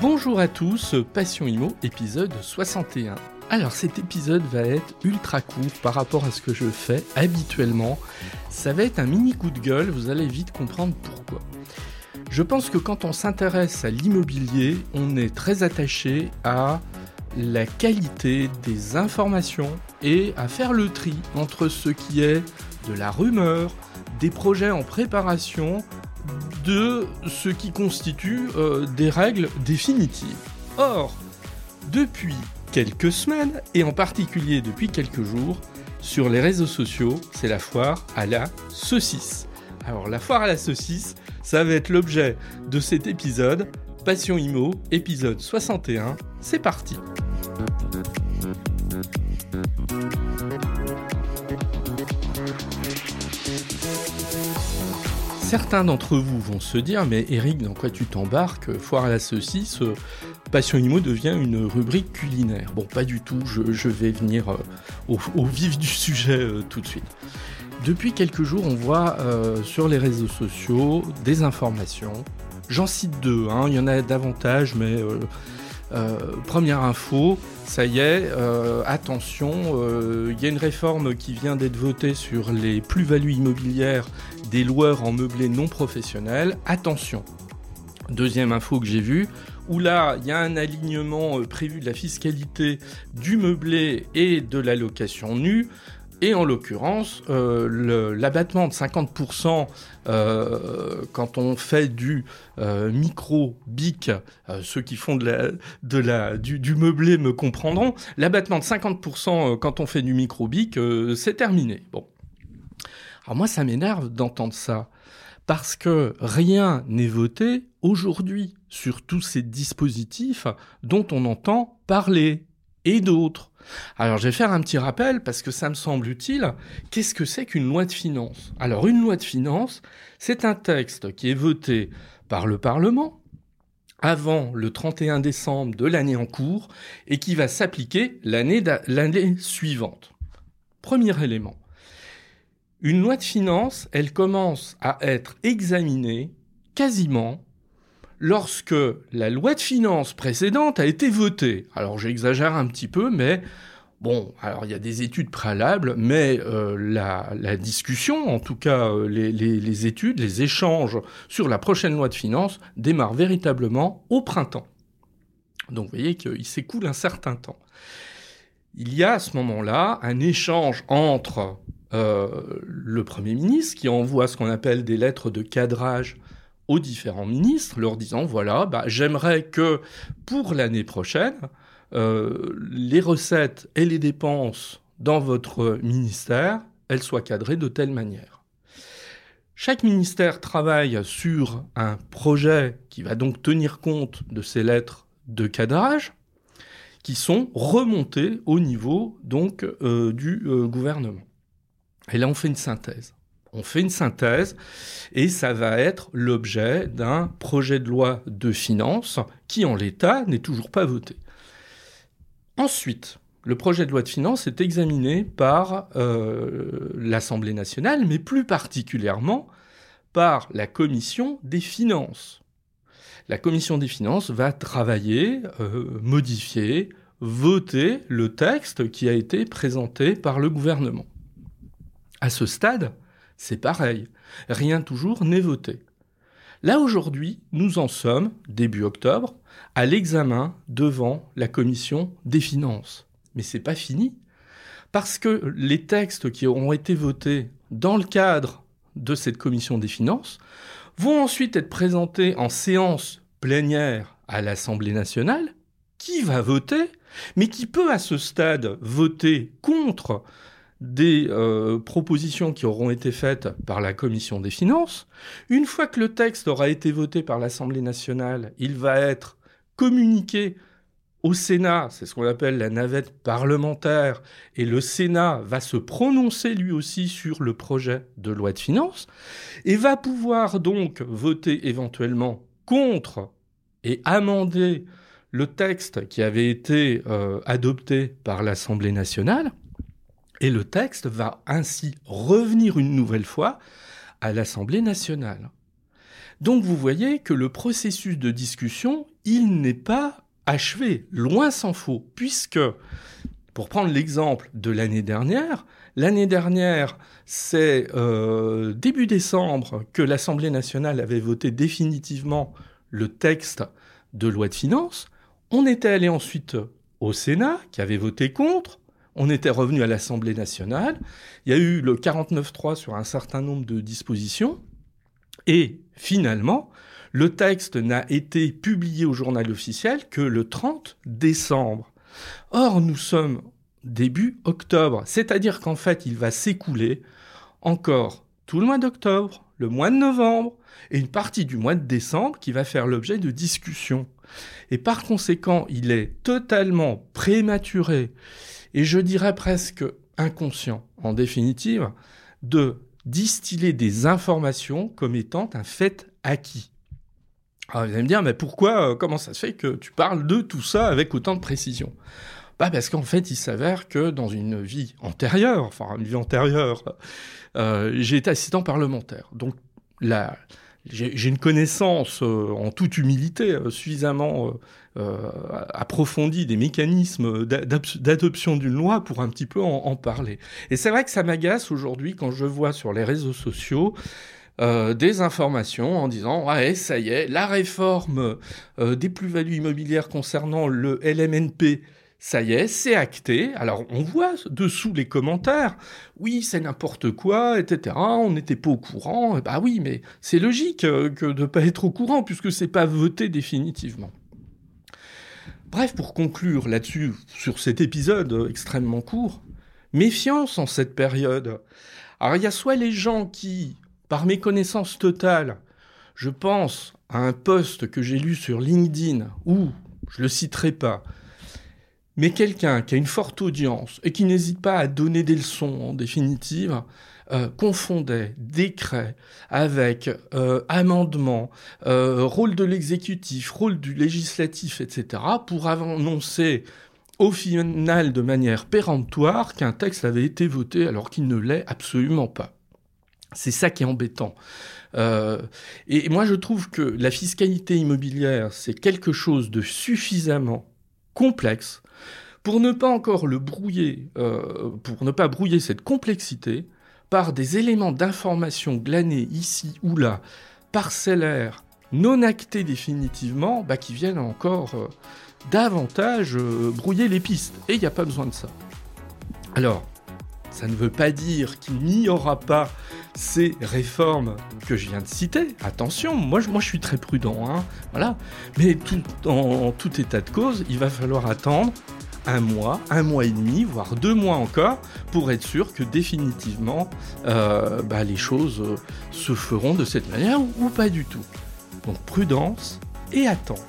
Bonjour à tous, Passion Imo, épisode 61. Alors cet épisode va être ultra court par rapport à ce que je fais habituellement. Ça va être un mini coup de gueule, vous allez vite comprendre pourquoi. Je pense que quand on s'intéresse à l'immobilier, on est très attaché à la qualité des informations et à faire le tri entre ce qui est de la rumeur, des projets en préparation, de ce qui constitue euh, des règles définitives. Or, depuis quelques semaines, et en particulier depuis quelques jours, sur les réseaux sociaux, c'est la foire à la saucisse. Alors la foire à la saucisse, ça va être l'objet de cet épisode. Passion Imo, épisode 61, c'est parti. Certains d'entre vous vont se dire, mais Eric, dans quoi tu t'embarques? Foire à la saucisse, euh, Passion Imo devient une rubrique culinaire. Bon, pas du tout, je, vais venir euh, au, vif du sujet euh, tout de suite. Depuis quelques jours, on voit sur les réseaux sociaux des informations. J'en cite deux, hein. il y en a davantage, mais première info, ça y est, attention, il y a une réforme qui vient d'être votée sur les plus-values immobilières des loueurs en meublé non professionnel. Attention. Deuxième info que j'ai vue, où là, il y a un alignement euh, prévu de la fiscalité du meublé et de la location nue. Et en l'occurrence, euh, l'abattement de 50% euh, quand on fait du micro bic, ceux qui font de la, du, du, meublé me comprendront, l'abattement de 50% quand on fait du micro bic, c'est terminé. Bon, alors moi, ça m'énerve d'entendre ça, parce que rien n'est voté aujourd'hui sur tous ces dispositifs dont on entend parler, et d'autres. Alors je vais faire un petit rappel parce que ça me semble utile. Qu'est-ce que c'est qu'une loi de finances? Alors une loi de finances, c'est un texte qui est voté par le Parlement avant le 31 décembre de l'année en cours et qui va s'appliquer l'année suivante. Premier élément. Une loi de finances, elle commence à être examinée quasiment lorsque la loi de finances précédente a été votée. Alors j'exagère un petit peu, mais bon, alors il y a des études préalables, mais euh, la, discussion, en tout cas euh, les, études, les échanges sur la prochaine loi de finances démarrent véritablement au printemps. Donc vous voyez qu'il s'écoule un certain temps. Il y a à ce moment-là un échange entre le Premier ministre qui envoie ce qu'on appelle des lettres de cadrage aux différents ministres, leur disant, voilà, bah, j'aimerais que pour l'année prochaine, euh, les recettes et les dépenses dans votre ministère, elles soient cadrées de telle manière. Chaque ministère travaille sur un projet qui va donc tenir compte de ces lettres de cadrage qui sont remontées au niveau donc euh, du gouvernement. Et là, on fait une synthèse. On fait une synthèse et ça va être l'objet d'un projet de loi de finances qui, en l'état, n'est toujours pas voté. Ensuite, le projet de loi de finances est examiné par euh, l'Assemblée nationale, mais plus particulièrement par la Commission des finances. La Commission des finances va travailler, euh, modifier, voter le texte qui a été présenté par le gouvernement. À ce stade, c'est pareil. Rien toujours n'est voté. Là aujourd'hui, nous en sommes, début octobre, à l'examen devant la commission des finances. Mais c'est pas fini. Parce que les textes qui auront été votés dans le cadre de cette commission des finances vont ensuite être présentés en séance plénière à l'Assemblée nationale, qui va voter, mais qui peut à ce stade voter contre des euh, propositions qui auront été faites par la commission des finances. Une fois que le texte aura été voté par l'Assemblée nationale, il va être communiqué au Sénat, c'est ce qu'on appelle la navette parlementaire, et le Sénat va se prononcer lui aussi sur le projet de loi de finances, et va pouvoir donc voter éventuellement contre et amender le texte qui avait été euh, adopté par l'Assemblée nationale. Et le texte va ainsi revenir une nouvelle fois à l'Assemblée nationale. Donc vous voyez que le processus de discussion, il n'est pas achevé, loin s'en faut, puisque, pour prendre l'exemple de l'année dernière, l'année dernière, c'est euh, début décembre que l'Assemblée nationale avait voté définitivement le texte de loi de finances. On était allé ensuite au Sénat, qui avait voté contre. On était revenu à l'Assemblée nationale. Il y a eu le 49-3 sur un certain nombre de dispositions. Et finalement, le texte n'a été publié au journal officiel que le 30 décembre. Or, nous sommes début octobre, c'est-à-dire qu'en fait, il va s'écouler encore tout le mois d'octobre, le mois de novembre et une partie du mois de décembre qui va faire l'objet de discussions. Et par conséquent, il est totalement prématuré et je dirais presque inconscient, en définitive, de distiller des informations comme étant un fait acquis. Alors vous allez me dire, mais pourquoi, euh, comment ça se fait que tu parles de tout ça avec autant de précision? Bah parce qu'en fait, il s'avère que dans une vie antérieure, enfin une vie antérieure, euh, j'ai été assistant parlementaire. Donc là, j'ai une connaissance euh, en toute humilité suffisamment approfondie des mécanismes d'adoption d'une loi pour un petit peu en, parler. Et c'est vrai que ça m'agace aujourd'hui quand je vois sur les réseaux sociaux euh, des informations en disant ouais ça y est la réforme euh, des plus-values immobilières concernant le LMNP ça y est, c'est acté. Alors on voit dessous les commentaires, oui, c'est n'importe quoi, etc. On n'était pas au courant. Bah oui, mais c'est logique euh, que de ne pas être au courant puisque c'est pas voté définitivement. Bref, pour conclure là-dessus, sur cet épisode extrêmement court, méfiance en cette période. Alors il y a soit les gens qui par méconnaissance totale, je pense à un post que j'ai lu sur LinkedIn où, je le citerai pas, mais quelqu'un qui a une forte audience et qui n'hésite pas à donner des leçons en définitive, euh, confondait décret avec euh, amendement, euh, rôle de l'exécutif, rôle du législatif, etc., pour annoncer au final de manière péremptoire qu'un texte avait été voté alors qu'il ne l'est absolument pas. C'est ça qui est embêtant. Euh, et moi, je trouve que la fiscalité immobilière, c'est quelque chose de suffisamment complexe pour ne pas encore le brouiller, euh, pour ne pas brouiller cette complexité par des éléments d'information glanés ici ou là, parcellaires, non actés définitivement, bah, qui viennent encore euh, davantage brouiller les pistes. Et il n'y a pas besoin de ça. Alors, ça ne veut pas dire qu'il n'y aura pas ces réformes que je viens de citer. Attention, moi je, suis très prudent, hein, voilà. Mais en, tout état de cause, il va falloir attendre un mois, un mois et demi, voire deux mois encore, pour être sûr que définitivement euh, bah, les choses euh, se feront de cette manière ou pas du tout. Donc prudence et attends.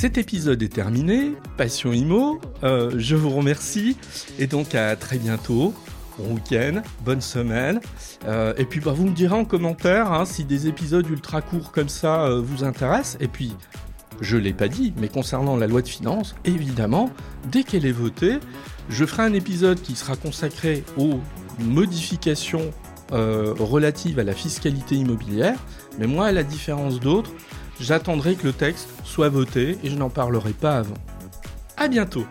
Cet épisode est terminé, Passion Imo, euh, je vous remercie. Et donc à très bientôt, bon week-end, bonne semaine, euh, et puis bah, vous me direz en commentaire hein, si des épisodes ultra courts comme ça euh, vous intéressent, et puis je l'ai pas dit, mais concernant la loi de finances, évidemment, dès qu'elle est votée, je ferai un épisode qui sera consacré aux modifications relatives à la fiscalité immobilière, mais moi à la différence d'autres, J'attendrai que le texte soit voté et je n'en parlerai pas avant. À bientôt